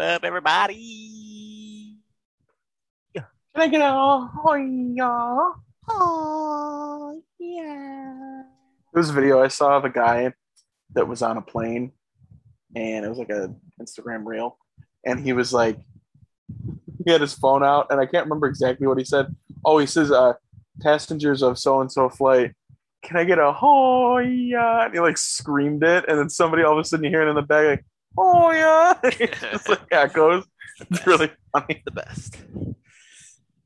What up, everybody? Can I get a oh yeah? Oh, yeah. There was a video I saw of a guy that was on a plane, and it was like a Instagram reel, and he was like, he had his phone out, and I can't remember exactly what he said. Oh, he says, "Uh, passengers of so and so flight, can I get a yeah?" And he like screamed it, and then somebody all of a sudden you hear it in the back like, oh yeah, it's like echoes. It's really funny. the best.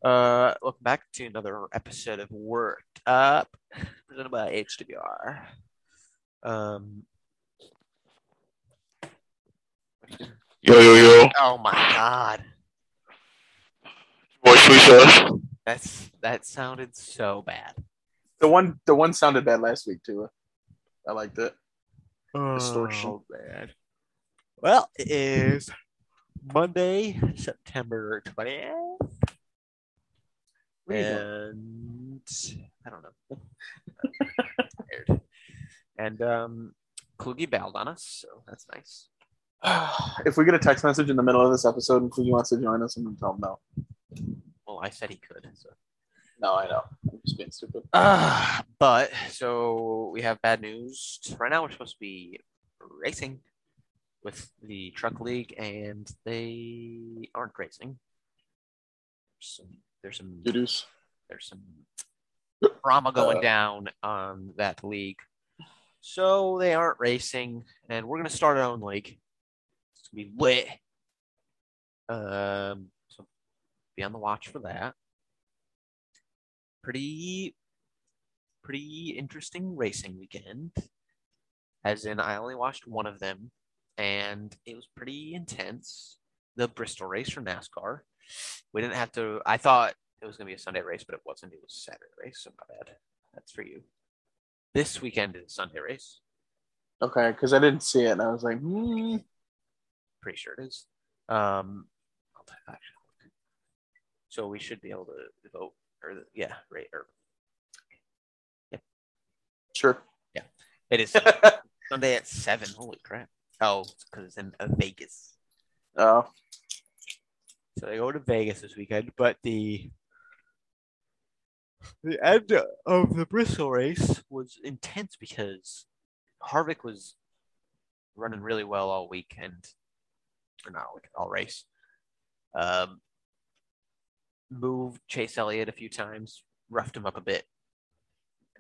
Uh, welcome back to another episode of Worked Up, presented by HWR. Um, Yo, yo, yo. oh my god, Voice research. that's that sounded so bad. The one, the one sounded bad last week too. I liked it. Distortion. Oh, man. Well, it is Monday, September 20th. And I don't know. And um Kluge bailed on us, so that's nice. if we get a text message in the middle of this episode and Kluge wants to join us, I'm gonna tell him no. Well, I said he could. So. No, I know. I'm just being stupid. Uh, but so we have bad news. Right now, we're supposed to be racing with the truck league, and they aren't racing. There's Some, there's some Doo-doos. there's some drama going Uh. down on that league. So they aren't racing, and we're gonna start our own league. It's gonna be lit. Um, so be on the watch for that. Pretty, pretty interesting racing weekend. As in, I only watched one of them, and it was pretty intense. The Bristol race for NASCAR. We didn't have to. I thought it was going to be a Sunday race, but it wasn't. It was a Saturday race, so my bad. That's for you. This weekend is a Sunday race. Okay, because I didn't see it, and I was like, hmm. Pretty sure it is. Um, I'll t- actually, look. so we should be able to vote, or the- yeah, right, or yeah. sure. Yeah, it is Sunday at seven. Holy crap! Oh, because it's in uh, Vegas. Oh, So they go to Vegas this weekend, but the the end of the Bristol race was intense because Harvick was running really well all weekend, or not all, weekend, all race. Um, moved Chase Elliott a few times, roughed him up a bit.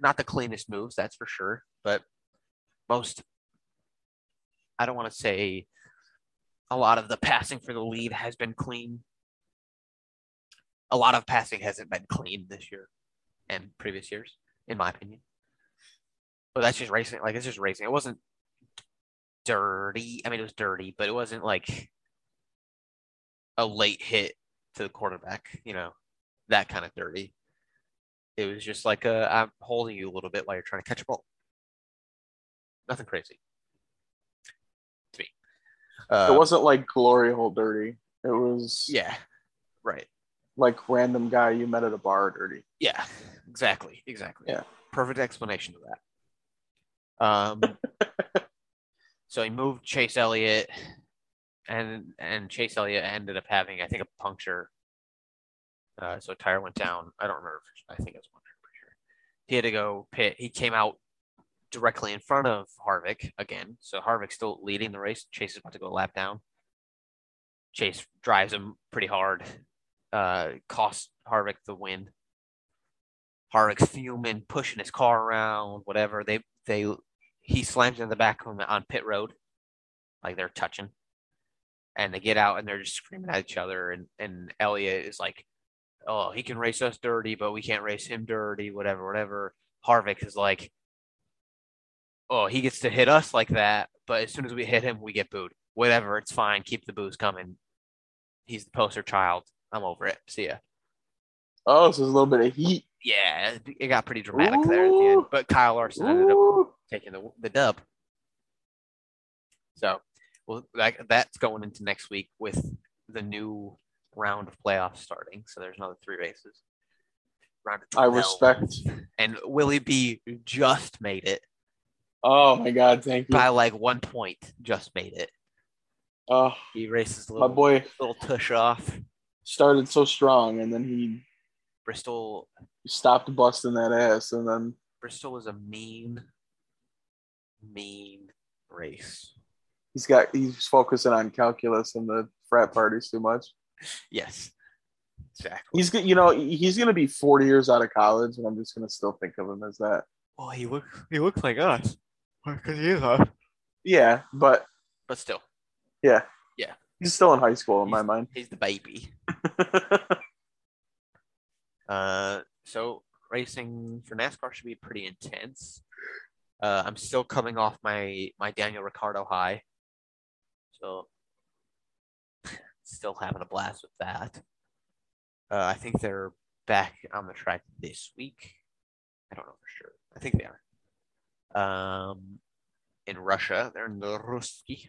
Not the cleanest moves, that's for sure, but most. I don't want to say a lot of the passing for the lead has been clean. A lot of passing hasn't been clean this year and previous years, in my opinion. But that's just racing. Like it's just racing. It wasn't dirty. I mean, it was dirty, but it wasn't like a late hit to the quarterback. You know, that kind of dirty. It was just like a, I'm holding you a little bit while you're trying to catch a ball. Nothing crazy. Uh, it wasn't like glory hole dirty. It was Yeah. Right. like random guy you met at a bar dirty. Yeah, exactly, exactly. Yeah. perfect explanation of that. Um, so he moved Chase Elliott, and and Chase Elliott ended up having, I think, a puncture. Uh, so a tire went down. I don't remember. I think it was one. Sure. He had to go pit. He came out directly in front of Harvick again. So Harvick's still leading the race. Chase is about to go lap down. Chase drives him pretty hard. Uh, cost Harvick the win. Harvick's fuming, pushing his car around, whatever. They they he slams in the back of him on pit road, like they're touching, and they get out and they're just screaming at each other. And and Elliott is like, "Oh, he can race us dirty, but we can't race him dirty, whatever, whatever." Harvick is like, "Oh, he gets to hit us like that, but as soon as we hit him, we get booed. Whatever, it's fine. Keep the boos coming. He's the poster child. I'm over it. See ya." Oh, so there's a little bit of heat. Yeah, it got pretty dramatic there at the end. But Kyle Larson ended up taking the the dub. So, well, that, that's going into next week with the new round of playoffs starting. So there's another three races. Round of I respect. And Willie B just made it Oh my god, thank you. by like one point. Just made it. Oh, He races my little boy little tush off. started so strong, and then he Bristol stopped busting that ass, and then Bristol was a mean, mean race. he's got he's focusing on calculus and the frat parties too much. Yes, exactly. He's you know he's gonna be 40 years out of college, and I'm just gonna still think of him as that. Well, he looks he looks like us because he is us. Yeah, but But still, yeah, Yeah. he's still in high school in my mind. he's the baby. Uh, so racing for NASCAR should be pretty intense. Uh, I'm still coming off my my Daniel Ricciardo high, so still having a blast with that. Uh, I think they're back on the track this week. I don't know for sure. I think they are. Um, in Russia, they're in the Ruski.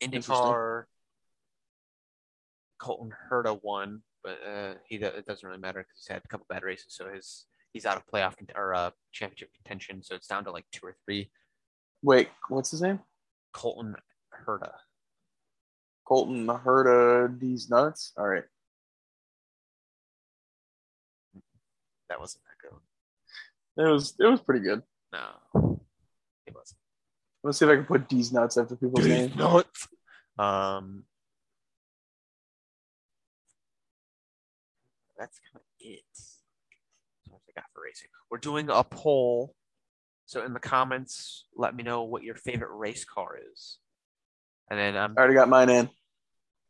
Interesting. IndyCar. Colton Herta won, but uh, he it doesn't really matter because he's had a couple bad races, so his he's out of playoff cont- or uh, championship contention. So it's down to like two or three. Wait, what's his name? Colton Herta. Colton Herta these nuts. All right, That wasn't. It was it was pretty good. No, it wasn't. Let's see if I can put these nuts after people's names. nuts. Um, that's kind of it. That's what I got for racing. We're doing a poll, so in the comments, let me know what your favorite race car is, and then I'm I already got mine in.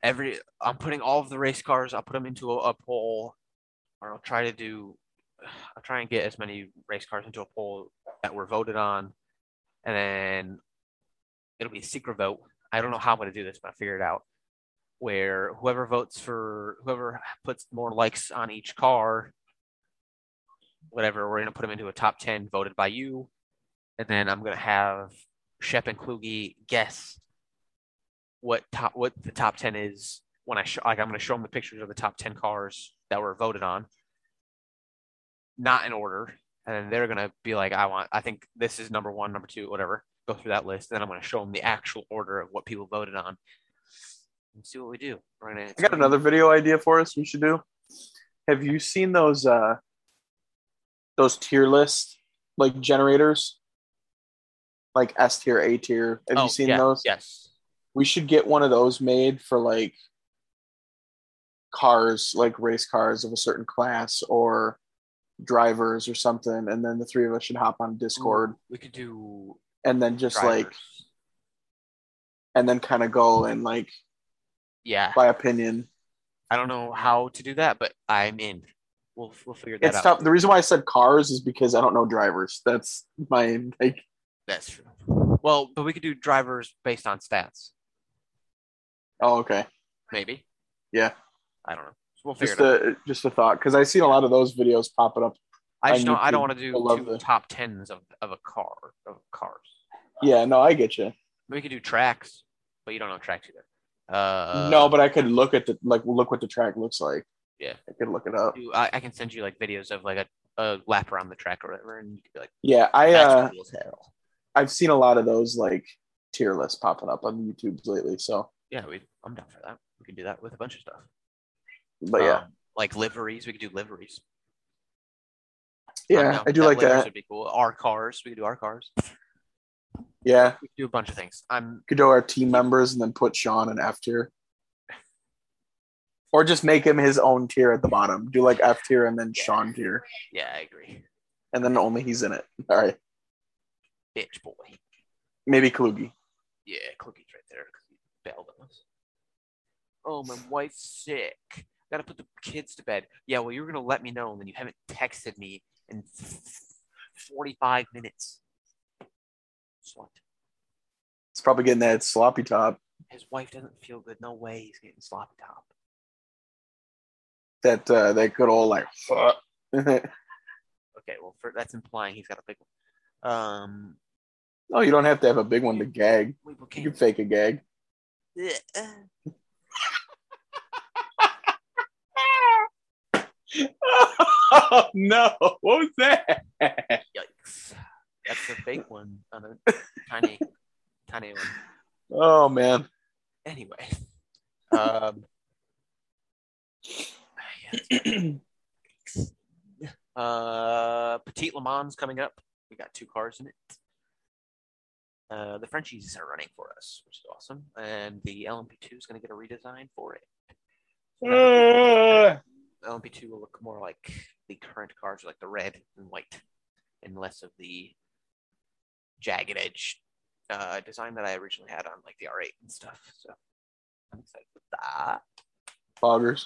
every I'm putting all of the race cars. I'll put them into a, a poll, or I'll try to do. I'll try and get as many race cars into a poll that were voted on, and then it'll be a secret vote. I don't know how I'm going to do this, but I figured it out. Where whoever votes for whoever puts more likes on each car, whatever, we're going to put them into a top ten voted by you, and then I'm going to have Shep and Kluge guess what top what the top ten is when I show like I'm going to show them the pictures of the top ten cars that were voted on, not in order, and then they're going to be like, I want, I think this is number one, number two, whatever. Go through that list, then I'm going to show them the actual order of what people voted on, and see what we do. We're gonna. I got another video idea for us. We should do. Have you seen those uh those tier list like generators? Like S tier, A tier. Have Oh, you seen yeah, those? Yes. We should get one of those made for like cars, like race cars of a certain class or drivers or something, and then the three of us should hop on Discord We could do and then just like and then kind of go and like yeah. by opinion. I don't know how to do that, but I'm in. We'll we'll figure that It's out. tough. The reason why I said cars is because I don't know drivers. That's my like That's true. Well, but we could do drivers based on stats, oh okay. maybe. Yeah. I don't know. We'll Just a just a thought because I've seen a lot of those videos popping up. I just don't. I don't want to do two the- top tens of, of a car of cars. Yeah, no, I get you. We could do tracks, but you don't know tracks either. Uh, no, but I could look at the like look what the track looks like. Yeah. I could look it up. I, I can send you like videos of like a, a lap around the track or whatever, and you could be like, Yeah, I "That's uh cool. I've seen a lot of those like tier lists popping up on YouTube's lately. So, Yeah, we. I'm down for that. We can do that with a bunch of stuff. But yeah, Um, like liveries, we could do liveries. Yeah, down I for do like Liveries that. Would be cool. Our cars, we could do our cars. Yeah, We could do a bunch of things. I'm could do our team members and then put Sean in F tier, or just make him his own tier at the bottom. Do like F tier and then Yeah. Sean tier, yeah, I agree. and then only he's in it. All right, Bitch boy. maybe Kluge. Yeah, Cookie's right there because he bailed on us. Oh, my wife's sick. Gotta put the kids to bed. Yeah, well, you're gonna let me know, and then you haven't texted me in 45 minutes. Slut. It's probably getting that sloppy top. His wife doesn't feel good. No way he's getting sloppy top. That uh, that good old like. Okay, well, for, that's implying he's got a big one. Um, no, you don't have to have a big one to gag. You can fake a gag. oh no! What was that? Yikes! That's a fake one on a tiny, tiny one. Oh man. Anyway, um, uh, Petit Le Mans coming up. We got two cars in it. Uh, the Frenchies are running for us, which is awesome, and the LMP2 is going to get a redesign for it. Uh, LMP2 will look more like the current cars, like the red and white, and less of the jagged edge uh, design that I originally had on like the R8 and stuff. So I'm excited for that. Foggers.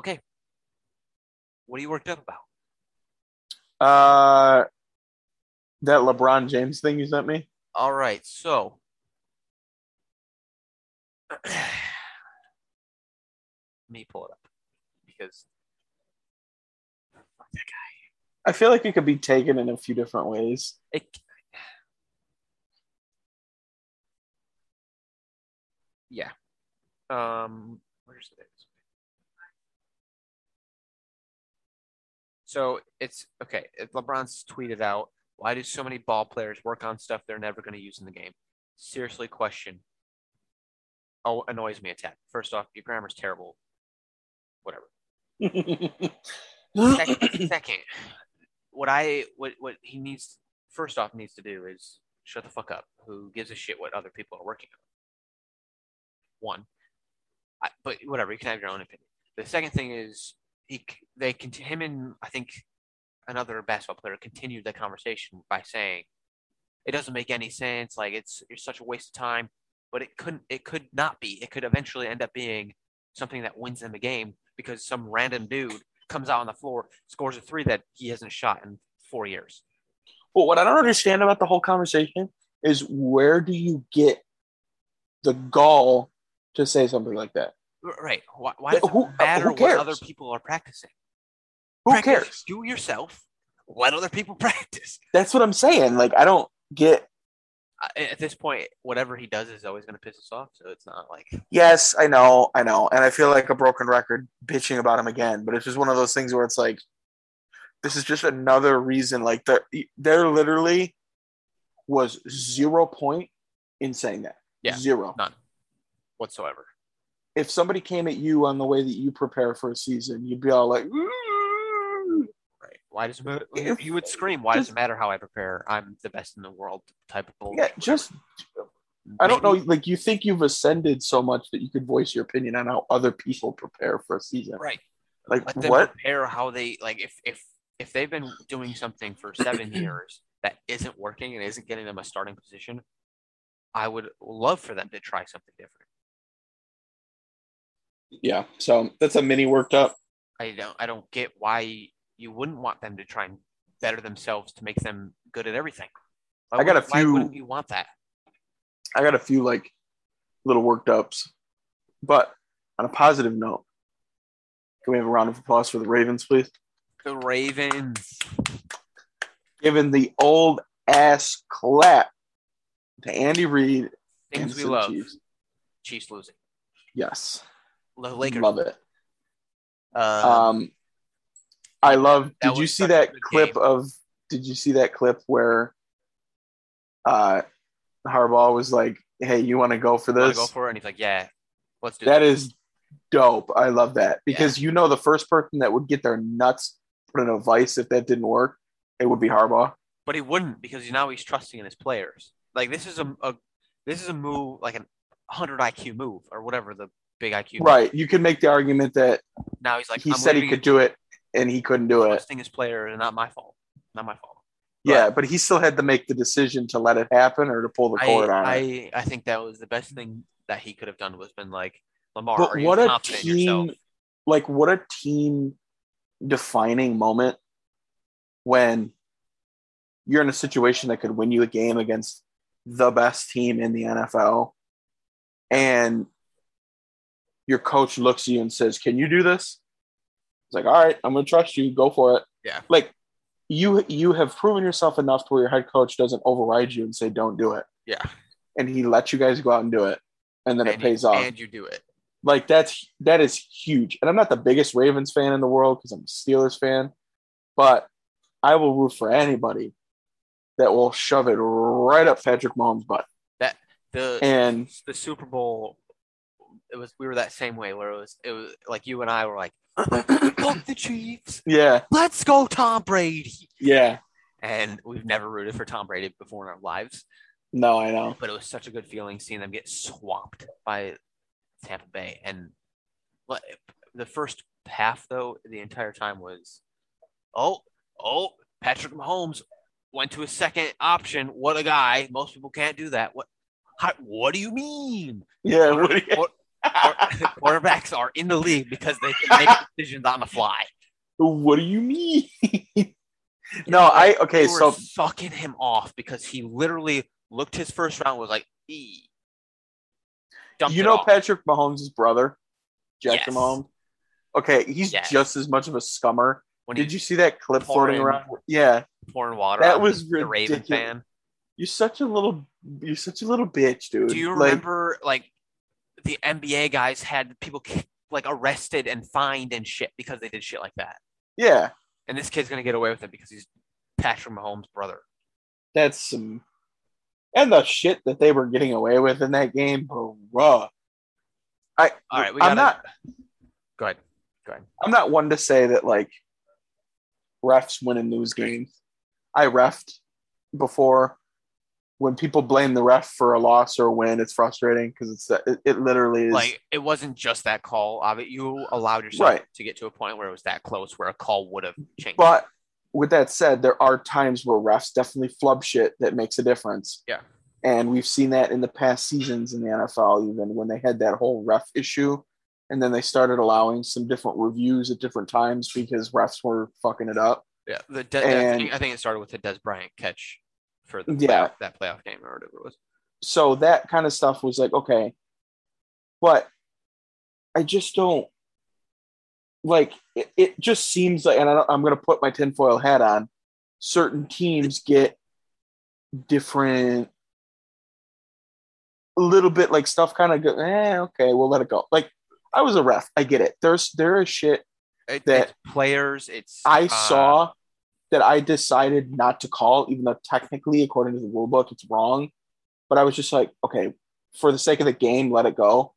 Okay. What are you worked up about? Uh, that LeBron James thing you sent me. All right, so me pull it up because fuck that guy. I feel like it could be taken in a few different ways. It, yeah. Um, where's it? So it's okay. LeBron's tweeted out, "Why do so many ball players work on stuff they're never going to use in the game?" Seriously, question. Oh, annoys me a tad. First off, your grammar's terrible. Whatever. Second, second, what I what what he needs first off needs to do is shut the fuck up. Who gives a shit what other people are working on? One, I, but whatever. You can have your own opinion. The second thing is he they cont- him and I think another basketball player continued the conversation by saying it doesn't make any sense. Like it's it's such a waste of time. But it couldn't. It could not be. It could eventually end up being something that wins them the game because some random dude comes out on the floor, scores a three that he hasn't shot in four years. Well, what I don't understand about the whole conversation is where do you get the gall to say something like that? Right? Why, why does Who- it matter what other people are practicing? Who Practice, cares? Do yourself. Let other people practice. That's what I'm saying. Like, I don't get. At this point, whatever he does is always going to piss us off. So it's not like Yes, I know, I know, and I feel like a broken record bitching about him again. But it's just one of those things where it's like, this is just another reason. Like, there, there literally was zero point in saying that. Yeah. zero. none whatsoever. If somebody came at you on the way that you prepare for a season, you'd be all like. Right? Why does it? If- You would scream. Why does it matter how I prepare? I'm the best in the world. Type of bullshit. yeah, just I don't know. Like, you think you've ascended so much that you could voice your opinion on how other people prepare for a season. Right. Like, Let them what? prepare how they like if if if they've been doing something for seven years that isn't working and isn't getting them a starting position, I would love for them to try something different. Yeah. So that's a mini worked up. I don't I don't get why you wouldn't want them to try and better themselves to make them good at everything. Why I got a Why few- wouldn't you want that? I got a few like little worked ups. But on a positive note, can we have a round of applause for the Ravens, please? The Ravens. Given the old ass clap to Andy Reid and Things we love. Chiefs. Chiefs losing. Yes. The Lakers. Love it. Um, Um, I love. that Did you see that clip game. of? Did you see that clip where, uh, Harbaugh was like, "Hey, you want to go for this?" go for it, and he's like, "Yeah, let's do That this." is dope. I love that because you know the first person that would get their nuts put in a vice if that didn't work, it would be Harbaugh. but he wouldn't because now he's trusting in his players. Like this is a, a this is a move like an 100 IQ move or whatever the big IQ. move. Right. You can make the argument that Now he's like he I'm said he leaving could do it and he couldn't do it. trusting his player and not my fault. Not my fault. Yeah, but he still had to make the decision to let it happen or to pull the I, cord on it. I I think that was the best thing that he could have done was been like Lamar. But what a team, like what a team defining moment when you're in a situation that could win you a game against the best team in the NFL and your coach looks at you and says, Can you do this? Like, all right, I'm gonna trust you, go for it. Yeah. Like you you have proven yourself enough to where your head coach doesn't override you and say, Don't do it. Yeah. And he lets you guys go out and do it. And then it pays you, off and you do it. like that's that is huge. And I'm not the biggest Ravens fan in the world because I'm a Steelers fan, but I will root for anybody that will shove it right up Patrick Mahomes' butt. That the And the Super Bowl, it was we were that same way where it was it was like you and I were like, fuck the Chiefs, yeah, let's go Tom Brady, yeah. and we've never rooted for Tom Brady before in our lives, No, I know. but it was such a good feeling seeing them get swamped by Tampa Bay, and the first half though the entire time was, oh oh Patrick Mahomes went to a second option. What a guy! Most people can't do that. What? How, what do you mean? Yeah, what What- quarterbacks are in the league because they can make decisions on the fly. what do you mean? no, I okay. So fucking him off because he literally looked his first round was like, e. You know off. Patrick Mahomes' brother, Jackson Yes. Mahomes. Okay, he's Yes. just as much of a scummer. when Did you see that clip pouring- floating around? Yeah, pouring water? that was the Raven fan. you're such a little, you're such a little bitch, dude. Do you Like, remember like the NBA guys had people like arrested and fined and shit because they did shit like that? yeah, And this kid's gonna get away with it because he's Patrick Mahomes' brother. that's some, and the shit that they were getting away with in that game, bruh. I, All right, we I'm not, Go ahead. Go ahead. I'm not one to say that like refs win and lose games. I refed before. When people blame the ref for a loss or a win, it's frustrating because it's uh, it, it literally is Like it wasn't just that call. Of it, you allowed yourself Right. to get to a point where it was that close, where a call would have changed. But with that said, there are times where refs definitely flub shit that makes a difference. Yeah. And we've seen that in the past seasons in the NFL, even when they had that whole ref issue. And then they started allowing some different reviews at different times because refs were fucking it up. yeah, the De- and- I think it started with the Dez Bryant catch for the Yeah. playoff, that playoff game or whatever it was. So that kind of stuff was like, okay. But I just don't like it, it just seems like, and I don't, I'm going to put my tinfoil hat on. Certain teams get different, a little bit like stuff kind of go, eh, okay, we'll let it go. Like I was a ref, I get it. There's there is shit It, That- players. It's I uh, saw that I decided not to call, even though technically, according to the rule book, it's wrong. But I was just like, okay, for the sake of the game, let it go,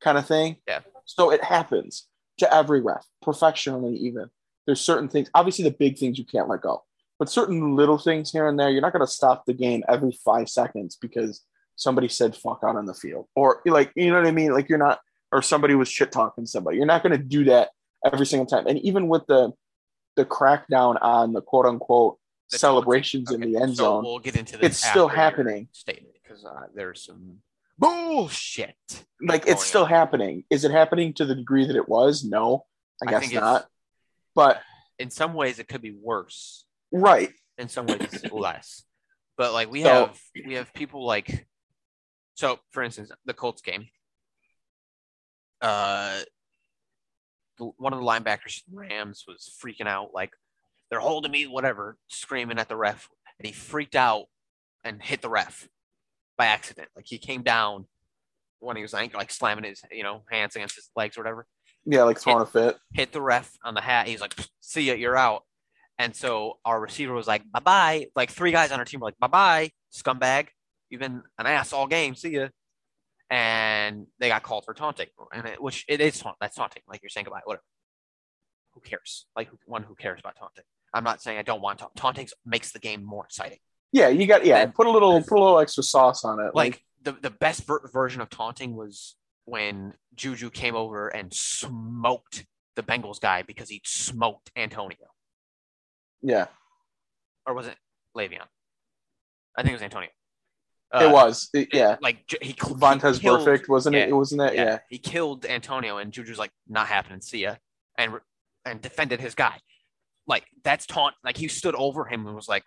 kind of thing. Yeah. So it happens to every ref, professionally, even. There's certain things, obviously, the big things you can't let go, but certain little things here and there, you're not going to stop the game every five seconds because somebody said fuck out on the field. Or, like, you know what I mean? Like, you're not, or somebody was shit talking somebody. You're not going to do that every single time. And even with the, the crackdown on the quote unquote the celebrations taunting. in the end so zone, We'll get into this. it's still happening. Statement because uh, there's some bullshit. like it's still on. happening. Is it happening to the degree that it was? No, I I guess not. But In some ways, it could be worse. right, in some ways less. But like we So- have we have people like so for instance, the Colts game. Uh one of the linebackers Rams was freaking out, like they're holding me, whatever, screaming at the ref, and he freaked out and hit the ref by accident. Like he came down when he was like, like slamming his, you know, hands against his legs or whatever yeah, like throwing a fit. hit the ref on the hat. He's like, "See ya, you're out." And so our receiver was like, "Bye bye." Like three guys on our team were like, "Bye bye, scumbag. You've been an ass all game. See ya." And they got called for taunting, and it, which it is taunt. That's taunting. Like you're saying goodbye. Whatever. Who cares? Like who- one who cares about taunting? I'm not saying I don't want taunt. Taunting makes the game more exciting. Yeah, you got yeah. Then- Put a little put a little extra sauce on it. Like the the best ver- version of taunting was when Juju came over and smoked the Bengals guy because he smoked Antonio. yeah, or was it Le'Veon? I think it was Antonio. It Uh, was. It- yeah, like he Vontaze Burfict, wasn't it? yeah, It wasn't it? Yeah, Yeah. he killed Antonio, and Juju's like not happening. See ya, and and defended his guy. Like that's taunt. Like he stood over him and was like,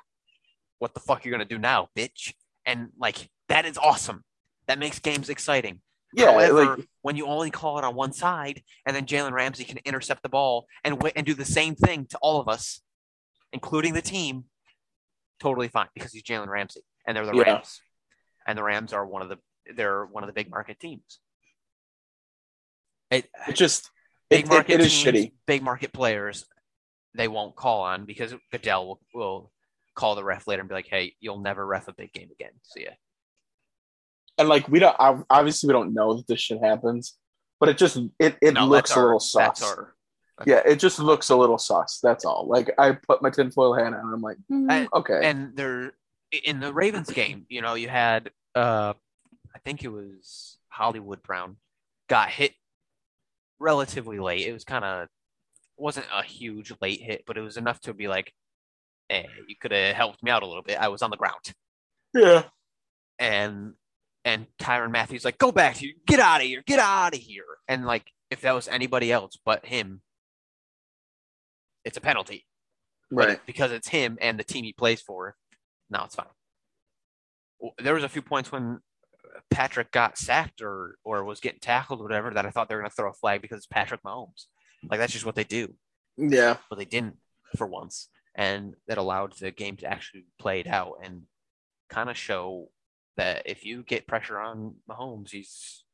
"What the fuck are you gonna do now, bitch?" And like that is awesome. That makes games exciting. yeah, However, like when you only call it on one side, and then Jalen Ramsey can intercept the ball and wi- and do the same thing to all of us, including the team, totally fine because he's Jalen Ramsey and they're the Yeah. Rams, and the Rams are one of the they're one of the big market teams. It, it just big it, it, market it is teams, shitty. Big market players, they won't call on because Goodell will, will call the ref later and be like, "Hey, you'll never ref a big game again." See ya. And like we don't obviously we don't know that this shit happens, but it just it, it No, looks a our- little sus. That's our. yeah, it just looks a little sus. That's all. Like I put my tinfoil hat on, and I'm like, hmm, And- okay, And there, in the Ravens game, you know, you had, uh, I think it was Hollywood Brown, got hit relatively late. It was kind of wasn't a huge late hit, but it was enough to be like, "Hey, you could have helped me out a little bit. I was on the ground." yeah, and and Tyrann Mathieu's like, go back here, get out of here, get out of here. And like, if that was anybody else but him, it's a penalty. Right. because it's him and the team he plays for, no, it's fine. There was a few points when Patrick got sacked or or was getting tackled or whatever that I thought they were going to throw a flag because it's Patrick Mahomes. Like that's just what they do, Yeah, but they didn't for once, and that allowed the game to actually play it out and kind of show that if you get pressure on Mahomes, he's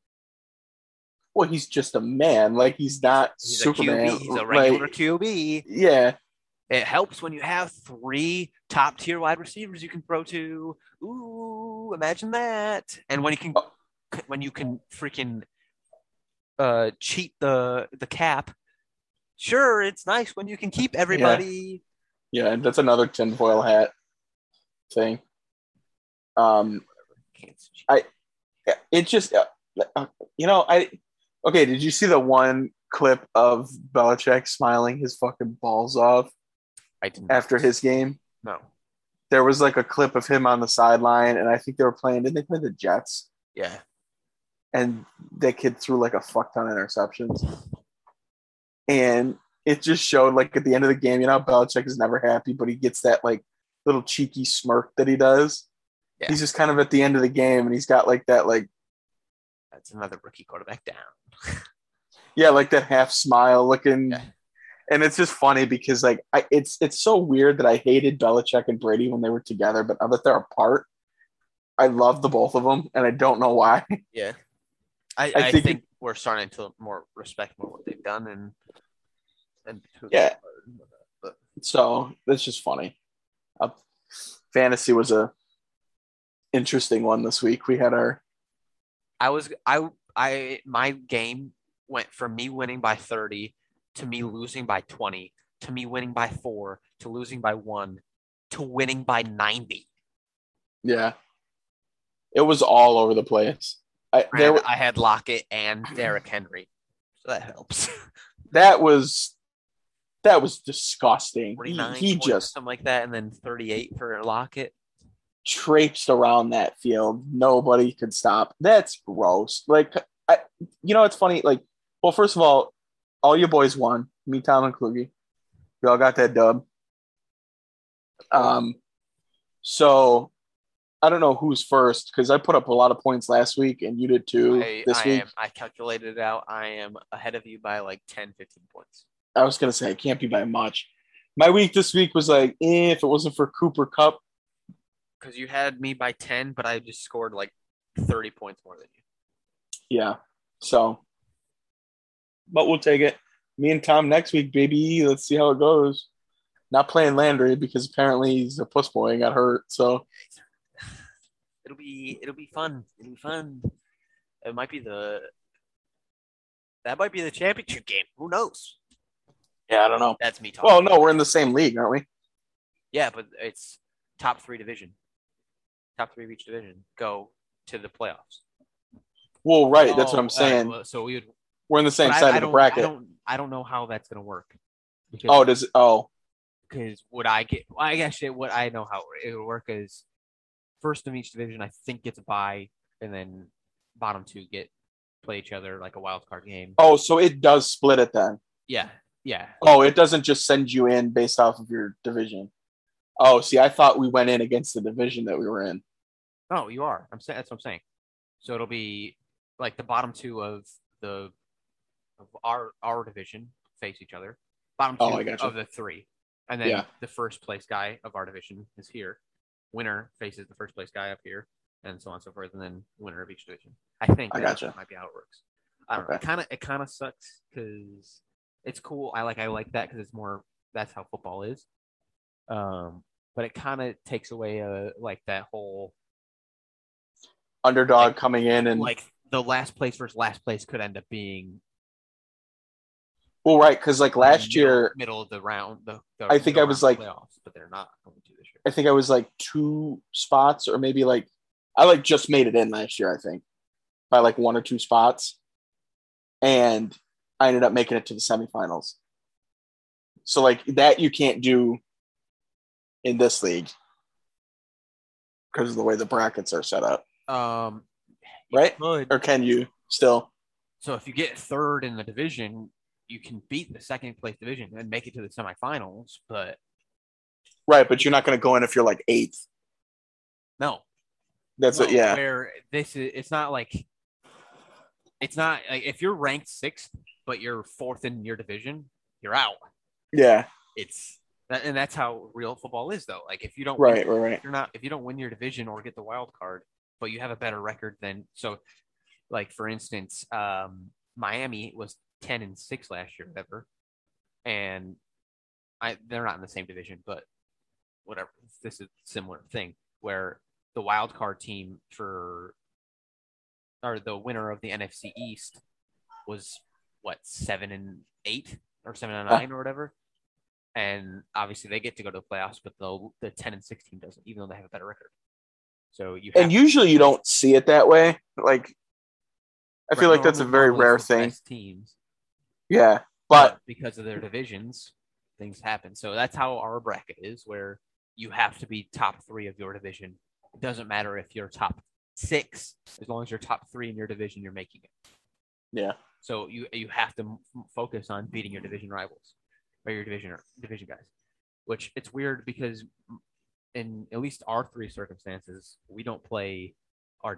well, he's just a man. Like he's not he's Superman. a QB, he's a like, regular QB. yeah, It helps when you have three top tier wide receivers you can throw to. Ooh, imagine that! And when you can, Oh. when you can freaking uh, cheat the the cap. Sure, it's nice when you can keep everybody. yeah. And that's another tinfoil hat thing. Um. Yeah, it just uh, you know i okay did you see the one clip of Belichick smiling his fucking balls off I didn't. after his game no. there was like a clip of him on the sideline and i think they were playing didn't they play the jets Yeah. and that kid threw like a fuck ton of interceptions and it just showed like at the end of the game you know Belichick is never happy but he gets that like little cheeky smirk that he does Yeah. he's just kind of at the end of the game and he's got like that like That's another rookie quarterback down. yeah, like that half smile looking. Yeah. And it's just funny because like I, it's it's so weird that I hated Belichick and Brady when they were together, but now that they're apart, I love the both of them, and I don't know why. Yeah. I, I I, think think, we're starting to more respect more what they've done and and Yeah. So it's just funny. Uh, fantasy was a interesting one this week. We had our I was I I my game went from me winning by 30 to me losing by 20 to me winning by 4 to losing by 1 to winning by 90. yeah, it was all over the place. I, there, I had Lockett and Derrick Henry. So that helps. that was that was disgusting. He, he just something like that and then 38 for Lockett. traipsed around that field. Nobody could stop. That's gross. Like, I, you know, it's funny. Like, well, first of all, all you boys won. Me, Tom, and Kluge. We all got that dub. Um, so I don't know who's first because I put up a lot of points last week and you did too I, this I week. am I calculated it out. I am ahead of you by like 10 15 points. I was gonna say it can't be by much. My week this week was like, eh, if it wasn't for Cooper Kupp, Cuz you had me by 10 but I just scored like 30 points more than you. Yeah. So, but we'll take it. Me and Tom next week, baby. Let's see how it goes. Not playing Landry because apparently he's a puss boy and got hurt. So, It'll be it'll be fun. It'll be fun. It might be the that might be the championship game. Who knows? yeah, I don't know. That's me talking. Well, no, we're in the same league, aren't we? yeah, but it's top three division. Top three of each division go to the playoffs. Well, right. That's what Oh, I'm saying. uh, well, so we would we're in the same but side I of the bracket. I don't I don't know how that's gonna work. Because, Oh, does it? Oh, because would I get? Well, I guess it, what I know how it would work is first of each division I think gets a bye, and then bottom two get play each other like a wild card game. oh, so it does split it then. Yeah, yeah. Oh, it doesn't just send you in based off of your division. Oh, see, I thought we went in against the division that we were in. No, you are. I'm saying that's what I'm saying. So it'll be like the bottom two of the of our our division face each other. Bottom two Oh, gotcha. of the three, and then Yeah. the first place guy of our division is here. Winner faces the first place guy up here, and so on and so forth, and then winner of each division. I think I that gotcha. might be how it works. I don't know. It kind of it kind of sucks because it's cool. I like I like that because it's more. That's how football is. Um, but it kind of takes away uh like that whole Underdog Like- coming in and like the last place versus last place could end up being well, right? Because like last middle- year, middle of the round. The, the I think I was like- playoffs, but they're not going to this year. I think I was like two spots or maybe like I like just made it in last year, I think, by like one or two spots. And I ended up making it to the semifinals. So like that you can't do in this league because of the way the brackets are set up. Um, Right? could. Or can you still? So if you get third in the division, you can beat the second place division and make it to the semifinals. But Right, but you're not going to go in if you're like eighth. no, That's it. Yeah. Where this is, it's not like, it's not like if you're ranked sixth, but you're fourth in your division, you're out. Yeah. It's that, and that's how real football is, though. Like if you don't, Right, win, right, right. you're not, if you don't win your division or get the wild card, but you have a better record than so, like for instance, um, Miami was ten and six last year, whatever, and I they're not in the same division, but whatever. This is a similar thing where the wild card team for or the winner of the NFC East was what seven and eight or seven and nine or whatever. And obviously they get to go to the playoffs, but the the ten and six team doesn't, even though they have a better record. So you And usually you don't see it that way. Like I feel like that's a very rare thing. Teams, Yeah. But because of their divisions, things happen. So that's how our bracket is, where you have to be top three of your division. It doesn't matter if you're top six, as long as you're top three in your division, you're making it. yeah. So you you have to m- focus on beating your division rivals or your division or division guys. Which it's weird because in at least our three circumstances, we don't play our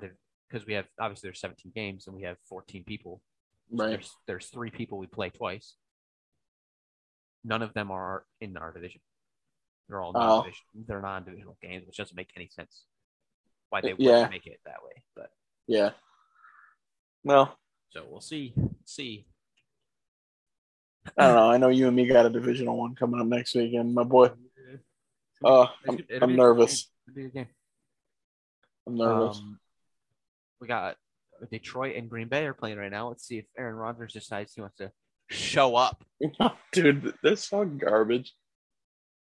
because we have obviously there's 17 games and we have 14 people. So Right. There's there's three people we play twice. None of them are in our division. They're all Oh. They're non-divisional games, which doesn't make any sense. Why they would Yeah. make it that way, but Yeah. Well, so we'll see. See. I don't know. I know you and me got a divisional one coming up next weekend, my boy. Uh, I'm, It'll be- it'll I'm be a good nervous. game. It'll be a good game. I'm nervous. Um, we got Detroit and Green Bay are playing right now. Let's see if Aaron Rodgers decides he wants to show up. Dude, this song garbage.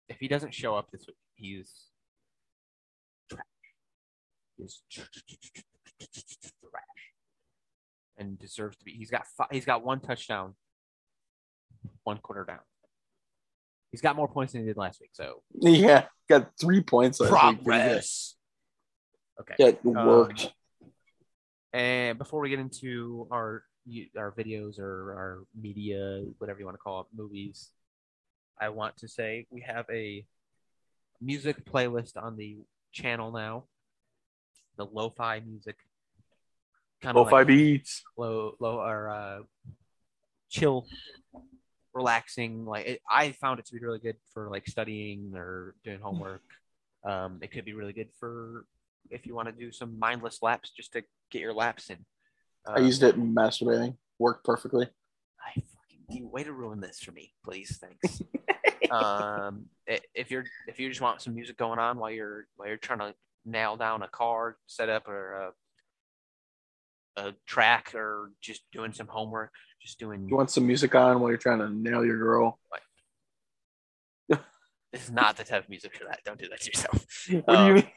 If he doesn't show up this week, he's trash. He's trash, and deserves to be. He's got five, he's got one touchdown, one quarter down. He's got more points than he did last week. So Yeah, got three points. Progress. Okay. Get worked. Um, and before we get into our our videos or our media, whatever you want to call it, movies, I want to say we have a music playlist on the channel now. The lo-fi music, kind of Lo-fi like beats. low, low or uh, chill, relaxing. Like it, I found it to be really good for like studying or doing homework. Um, it could be really good for if you want to do some mindless laps just to get your laps in. I used it in masturbating. Worked perfectly. I fucking way to ruin this for me, please. Thanks. um, if you're if you just want some music going on while you're while you're trying to nail down a car setup or a, a track or just doing some homework, just doing You want some music on while you're trying to nail your girl? This is not the type of music for that. Don't do that to yourself. What do you mean?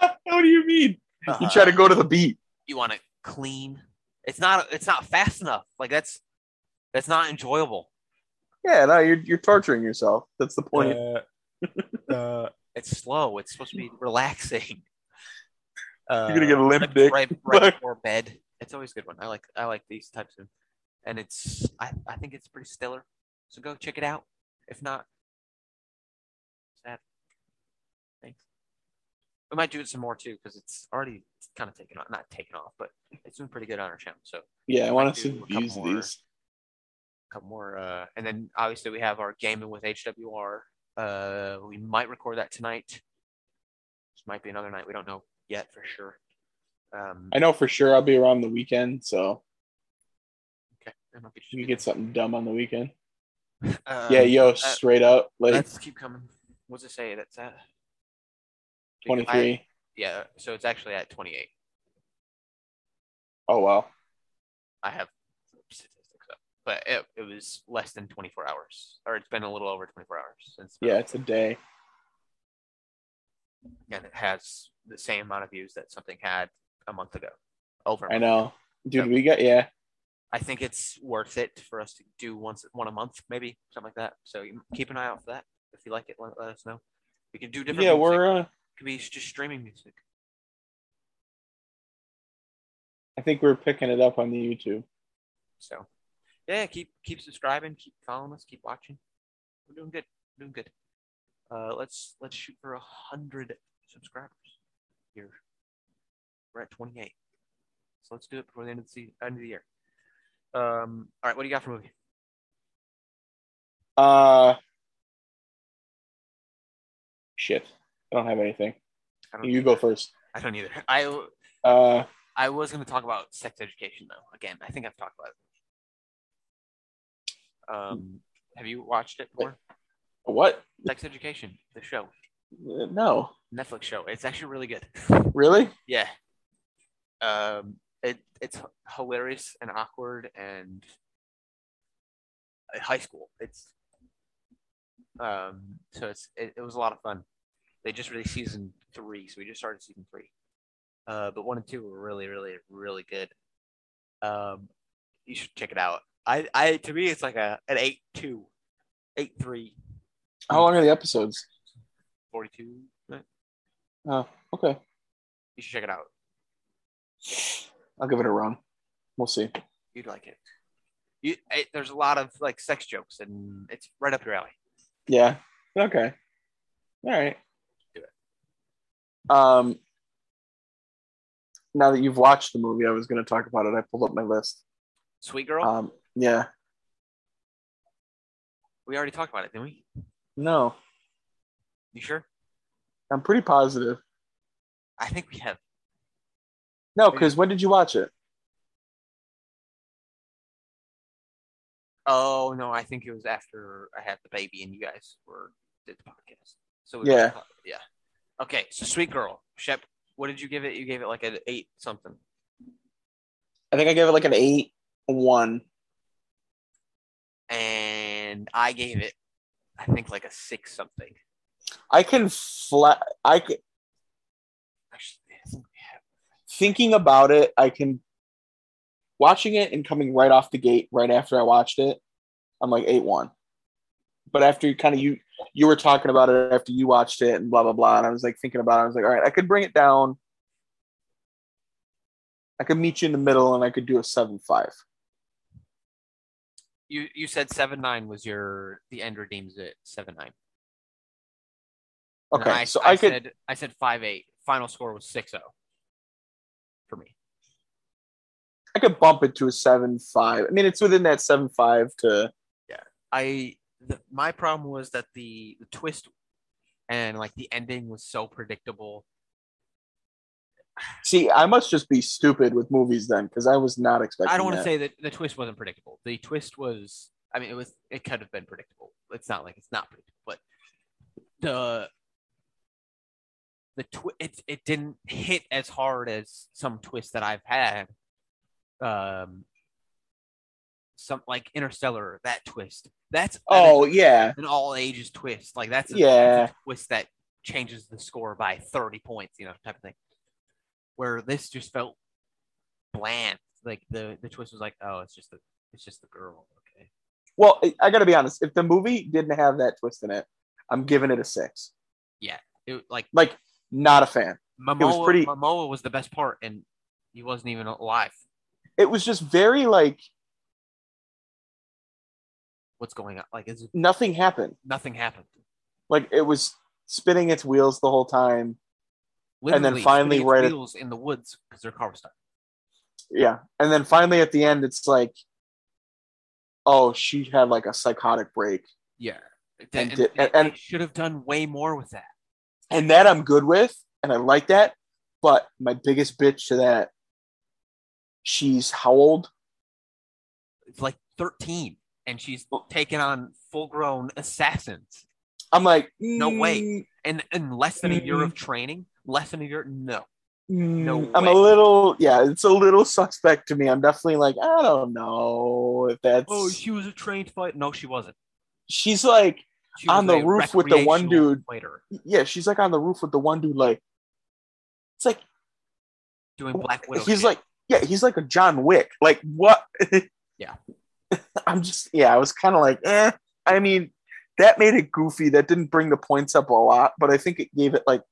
what do you mean? You Uh, try to go to the beat. You want to clean. It's not. It's not fast enough. Like that's that's not enjoyable. Yeah, no, you're you're torturing yourself. That's the point. Uh, it's slow. It's supposed to be relaxing. Uh, you're gonna get a limp dick. right, right before bed. It's always a good one. I like I like these types of, and it's I, I think it's pretty stellar. So go check it out. If not, we might do some more too because it's already kind of taken off, not taken off, but it's been pretty good on our channel. So yeah, I want to see views more, these. A couple more, uh, and then obviously we have our gaming with HWR. Uh, we might record that tonight. This might be another night. We don't know yet for sure. Um, I know for sure I'll be around the weekend, so okay, you get something dumb on the weekend. Uh, yeah, yo, straight up. Like, let's keep coming. What's it say? That's that. 23. I, yeah, so it's actually at 28. Oh, wow. I have statistics up, but it, it was less than 24 hours, or it's been a little over 24 hours since. Yeah, it's a day. And it has the same amount of views that something had a month ago. Over. I know. Ago. Dude, so we got, yeah. I think it's worth it for us to do once one a month, maybe something like that. So keep an eye out for that. If you like it, let, let us know. We can do different. Yeah, we're uh, it could be just streaming music. I think we're picking it up on the YouTube. So yeah, keep keep subscribing, keep following us, keep watching. We're doing good. We're doing good. Uh, let's let's shoot for a hundred subscribers here. We're at 28. So let's do it before the end of the end of the year. Um, all right, what do you got for movie? Uh, shit. I don't have anything. I don't You go first. I don't either. I Uh, I was going to talk about sex education though. Again, I think I've talked about it. Um, have you watched it before? what? Sex Education, the show, Uh, No, Netflix show. It's actually really good. really? Yeah. Um, it it's hilarious and awkward and high school. It's um, so it's it, it was a lot of fun. They just released season three, so we just started season three. Uh, but one and two were really, really, really good. Um, you should check it out. I, I to me, it's like a an eight two, eight three, How long are the episodes? forty two. Right? Oh, okay. You should check it out. I'll give it a run. We'll see. You'd like it. You, it, there's a lot of like sex jokes, and it's right up your alley. Yeah. Okay. All right. Um. Now that you've watched the movie, I was going to talk about it. I pulled up my list. Sweet girl. Um. Yeah. we already talked about it, didn't we? No, You sure? I'm pretty positive. I think we have. No, because when did you watch it? Oh no, I think it was after I had the baby and you guys were did the podcast. So Yeah. yeah. Okay, so sweet girl, Shep. What did you give it? You gave it like an eight something. I think I gave it like an eight, one. and I gave it, I think like a six something. I can flat. I can, Actually, I think we have. thinking about it. I can watching it and coming right off the gate right after I watched it. I'm like eight one. But after you kind of you you were talking about it after you watched it and blah blah blah, and I was like thinking about it. I was like, all right, I could bring it down. I could meet you in the middle, and I could do a seven five. You you said seven nine was your the end redeems it seven nine. Okay, I, so I, I, could. said I said five eight. Final score was six zero. For me, I could bump it to a seven five. I mean, it's within that seven five to. Yeah, I the, my problem was that the, the twist and like the ending was so predictable. See, I must just be stupid with movies then, because I was not expecting. I don't want to say that the twist wasn't predictable. The twist was, I mean, it was, it could have been predictable. It's not like it's not predictable, but the the twi- it it didn't hit as hard as some twists that I've had. Um, some like Interstellar, that twist. That's Oh yeah, an all ages twist. Like that's a, Yeah. that's a twist that changes the score by thirty points. You know, type of thing. Where this just felt bland. Like the the twist was like, oh, it's just the it's just the girl. Okay. Well, I- got to be honest. If the movie didn't have that twist in it, I'm giving it a six. Yeah, It like Like, not a fan. Momoa, pretty- Momoa was the best part, and he wasn't even alive. It was just very like What's going on? Like, is nothing happened. nothing happened? Like it was spinning its wheels the whole time. And then finally right at- wheels in the woods because their car was stuck. Yeah, and then finally at the end, it's like, oh, she had like a psychotic break, Yeah, And and, and, and- should have done way more with that. and that I'm good with, and I like that. But my biggest bitch to that, she's how old? It's like thirteen, and she's taking on full grown assassins. I'm like, No way. mm, And in less than a year Mm. of training, less than a year, no. mm, No I'm way. a little, yeah, it's a little suspect to me. I'm definitely like, I don't know if that's. Oh, she was a trained fighter. No, she wasn't. she's like, She On the roof with the one dude. fighter yeah, she's like on the roof with the one dude. Like, it's like doing Black Widow. he's shit. like, yeah, he's like a John Wick. Like, what? Yeah. I'm just, yeah, I was kind of like, eh. I mean, that made it goofy. That didn't bring the points up a lot, but I think it gave it like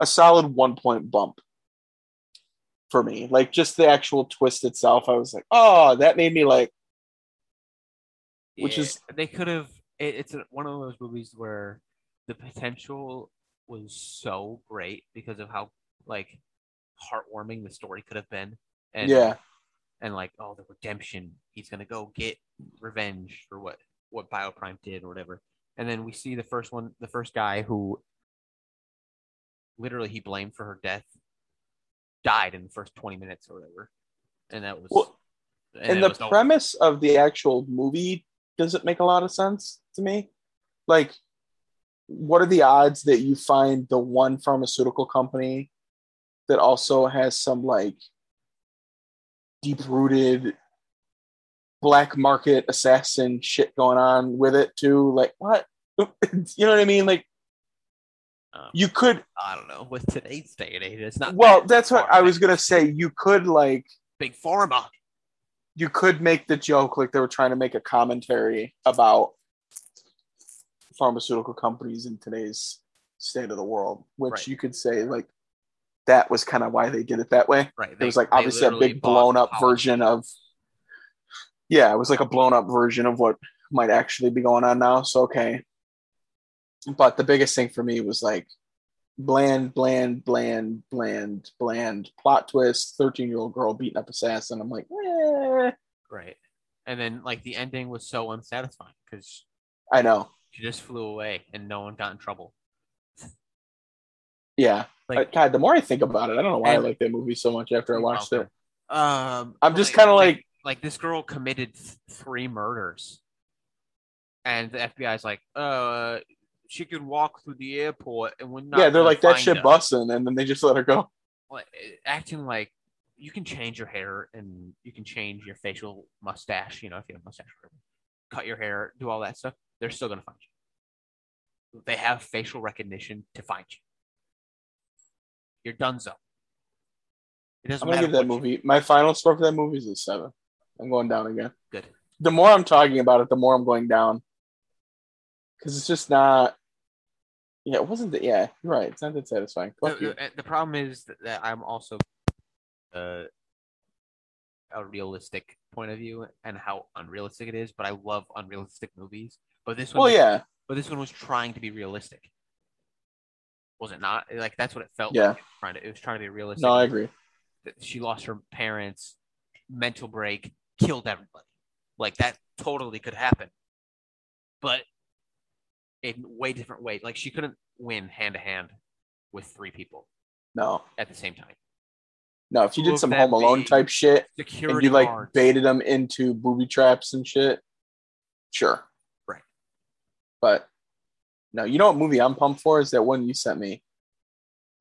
a solid one point bump for me. Like, just the actual twist itself, I was like, oh, that made me like, which Yeah, is- they could have. It, it's a, one of those movies where the potential was so great because of how like heartwarming the story could have been. And, yeah, and like oh the redemption he's gonna go get revenge for what what bioprime did or whatever and then we see the first one the first guy who literally he blamed for her death died in the first 20 minutes or whatever and that was Well, and, and the was no- premise of the actual movie doesn't make a lot of sense to me. Like, what are the odds that you find the one pharmaceutical company that also has some like deep rooted black market assassin shit going on with it too? Like, what? you know what I mean? Like, um, you could. i don't know with today's day and age it's not Well, that's what I was gonna say. You could like big pharma you could make the joke like they were trying to make a commentary about pharmaceutical companies in today's state of the world, which Right. you could say like that was kind of why they did it that way. right it was like obviously a big blown up version of yeah, it was like a blown up version of what might actually be going on now. So okay. But the biggest thing for me was like bland, bland, bland, bland, bland plot twist, 13 year old girl beating up assassin. I'm like, eh, right and then like the ending was so unsatisfying because I know. she just flew away and no one got in trouble Yeah. Like- God, the more I think about it, I don't know why I like that movie so much after I watched it. Um, I'm just kinda like- like this girl committed th- three murders, and the FBI's like, uh, she could walk through the airport, and we're not. yeah, they're like that shit her." busting, and then they just let her go. Acting like you can change your hair and you can change your facial mustache. You know, if you have a mustache, cut your hair, do all that stuff. They're still gonna find you. They have facial recognition to find you. You're done, so. It doesn't I'm gonna give that what you- movie my final score for that movie is a seven. I'm going down again. Good. The more I'm talking about it, the more I'm going down. Because it's just not. Yeah, it wasn't. The, yeah, you're right. It's not that satisfying. the, you. the, the problem is that, I'm also uh, a realistic point of view and how unrealistic it is. But I love unrealistic movies. But this one, Well, yeah, but this one was trying to be realistic. Was it not? Like that's what it felt Yeah. like. It trying to, it was trying to be realistic. no, I agree. She lost her parents, mental break, killed everybody. Like that totally could happen. But in way different way. Like she couldn't win hand to hand with three people No, at the same time. no. If you did some Home Alone type shit and you like guards. baited them into booby traps and shit, sure. Right. But no, you know what movie I'm pumped for is that one you sent me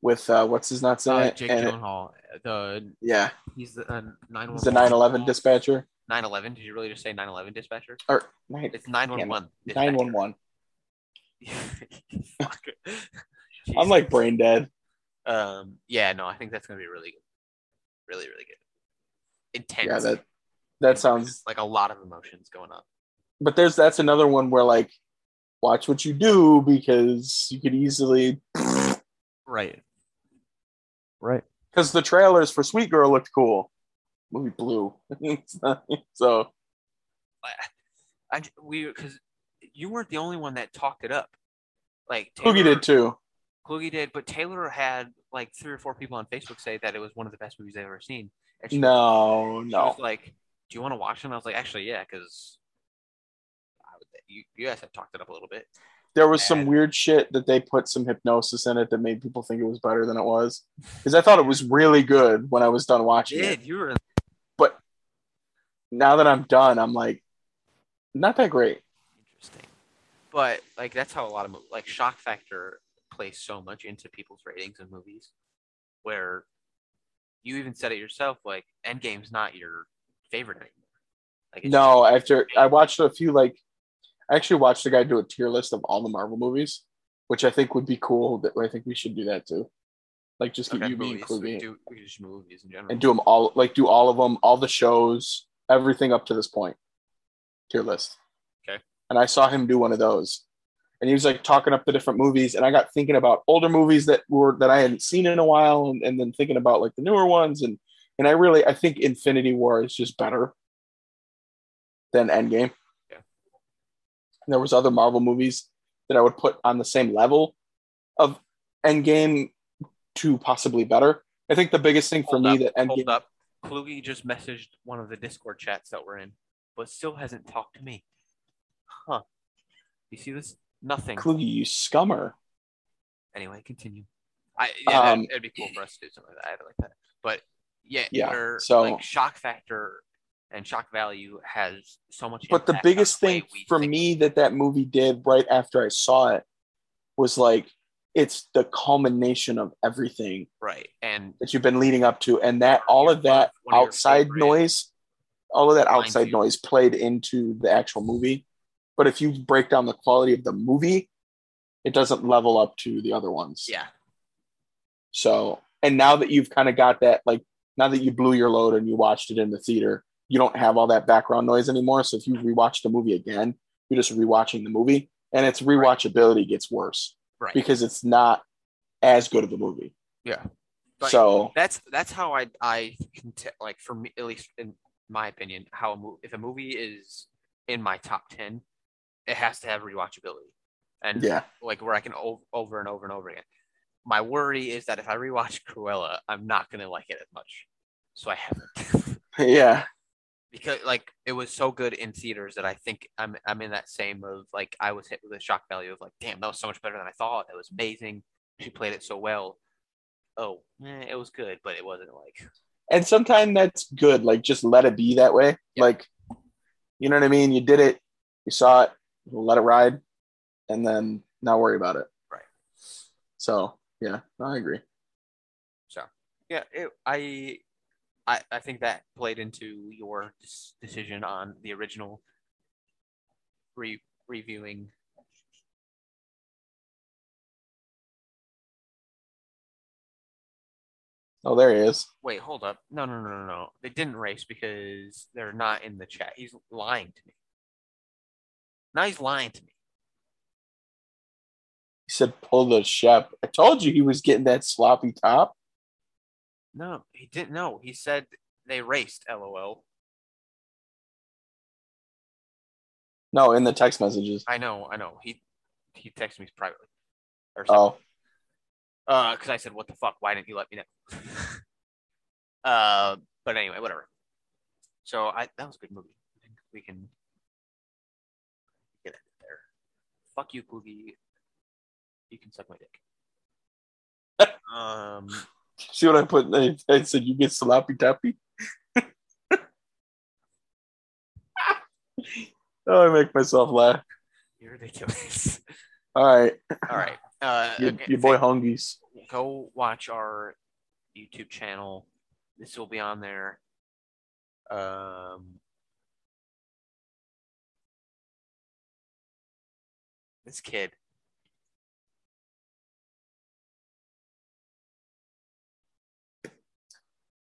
with uh, what's his nuts in Uh, it, Jake and Gyllenhaal. The yeah, he's the uh, nine he's the 9/11 dispatcher 9/11. Did you really just say 9/11 dispatcher? or nine It's 911. nine one one. I'm like brain dead. um, yeah, no, I think that's gonna be really good, really, really good. Intense. Yeah, that that sounds. like a lot of emotions going on. But there's that's another one where like, watch what you do because you could easily Right. Right. because the trailers for Sweet Girl looked cool. Movie blue, so I we because you weren't the only one that talked it up. Like Coogie Taylor- did too. Kluge did, but Taylor had like three or four people on Facebook say that it was one of the best movies they've ever seen. And she, No, she no. was like, "Do you want to watch it?" And I was like, "Actually, yeah, because you, you guys have talked it up a little bit." There was some weird shit that they put some hypnosis in it that made people think it was better than it was. Because I thought it was really good when I was done watching it. You were But Now that I'm done, I'm like, not that great. interesting? but like that's how a lot of mo- like shock factor plays so much into people's ratings of movies, where you even said it yourself. Like Endgame's not your favorite anymore. Like No, after I watched a few like I actually watched the guy do a tier list of all the Marvel movies, which I think would be cool. That I think we should do that too. Like just keep Okay, you me. We do we just movies in general. and do them all like do all of them, all the shows, everything up to this point. Tier list. Okay. And I saw him do one of those. And he was like talking up the different movies, and I got thinking about older movies that were that I hadn't seen in a while, and, and then thinking about like the newer ones, and and I really I think Infinity War is just better than Endgame. And there was other Marvel movies that I would put on the same level of Endgame to possibly better. I think the biggest thing for Hold me up, that Endgame hold up. Kluge just messaged one of the Discord chats that we're in, but still hasn't talked to me. Huh. You see this? Nothing. Kluge, you scummer. anyway, continue. I yeah, that'd- Um, it'd be cool for us to do something like that. I like that. But yeah, Yeah, so- like shock factor and shock value has so much. But the biggest the thing for me that that movie did right after I saw it was like it's the culmination of everything right? And that you've been leading up to, and that all of that outside favorite noise, all of that outside noise played into the actual movie. But if you break down the quality of the movie, it doesn't level up to the other ones. yeah, So, and now that you've kind of got that, like now that you blew your load and you watched it in the theater, you don't have all that background noise anymore. So if you rewatch the movie again, you're just rewatching the movie, and its rewatchability gets worse right. because it's not as good of a movie. yeah, But- so that's that's how I I can t- like for me at least in my opinion how a mo- if a movie is in my top ten, it has to have rewatchability. And yeah, like where I can o- over and over and over again. My worry is that if I rewatch Cruella, I'm not gonna like it as much. So I haven't yeah, because like it was so good in theaters that I think I'm I'm in that same of like I was hit with a shock value of like damn that was so much better than I thought. It was amazing. She played it so well. Oh, eh, it was good, but it wasn't like and sometimes that's good. Like just let it be that way. Yeah. Like, you know what I mean? You did it, you saw it, let it ride, and then not worry about it. Right. So yeah, I agree. So yeah, it, I, I I think that played into your decision on the original re- reviewing. Oh, there he is. Wait, hold up. No, no, no, no, no. They didn't race because they're not in the chat. He's lying to me. Now he's lying to me. He said, "Pull the Shep." I told you he was getting that sloppy top. No, he didn't know. He said they raced. LOL. No, in the text messages. I know, I know. He he texted me privately. Or something. Oh, Uh, because I said, "What the fuck? Why didn't you let me know?" uh, but anyway, whatever. So I that was a good movie. I think we can get it there. Fuck you, Kluge. You can suck my dick. um, see what I put? I, I said you get sloppy toppy. oh, I make myself laugh. you're ridiculous. All right, All right. Uh, your, okay, your boy Hungies. go watch our YouTube channel. This will be on there. Um, this kid.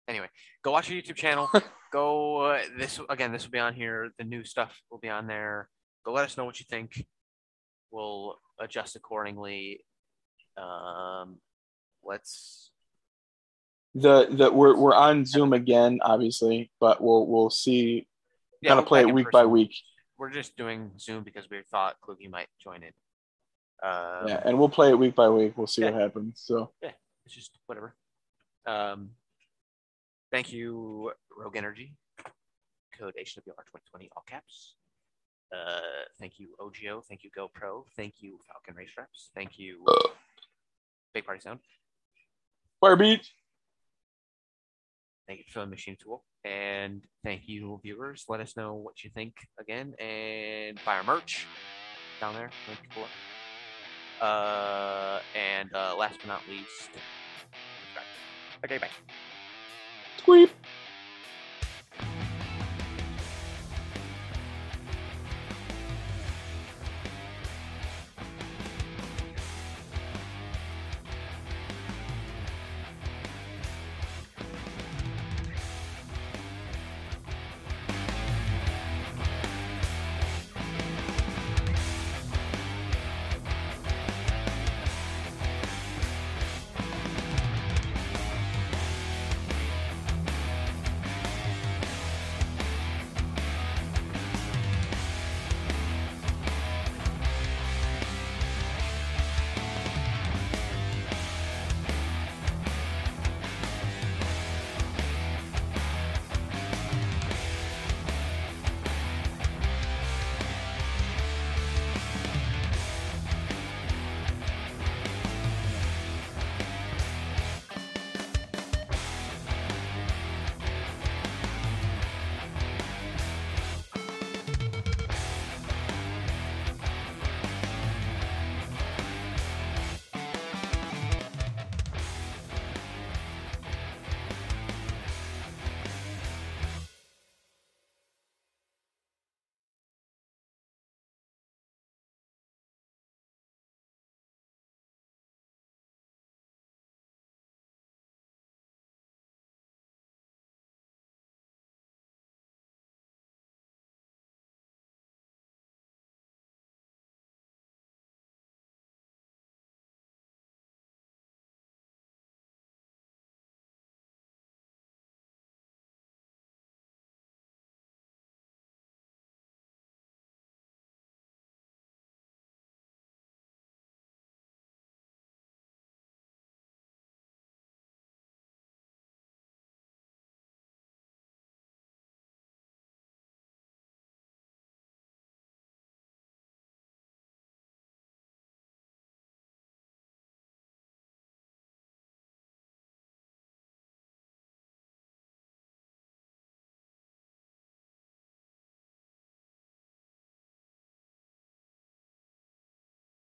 Anyway, go watch our YouTube channel. go uh, this again. This will be on here. The new stuff will be on there. Go let us know what you think. We'll adjust accordingly. Um, let's The the we're we're on Zoom again, obviously, but we'll we'll see. yeah, kind of play it week by week. We're just doing Zoom because we thought Kluge might join in. Um, yeah, and we'll play it week by week. We'll see what happens. So yeah, it's just whatever. Um, thank you, Rogue Energy. Code HWR 2020, all caps. Uh, thank you, OGO. Thank you, GoPro. Thank you, Falcon Race Reps. Thank you, Big Party Sound. Fire. Thank you, Filling Machine Tool. And thank you, viewers. Let us know what you think again and buy our merch. down there. Uh, and uh, last but not least, subscribe. Okay, bye. 归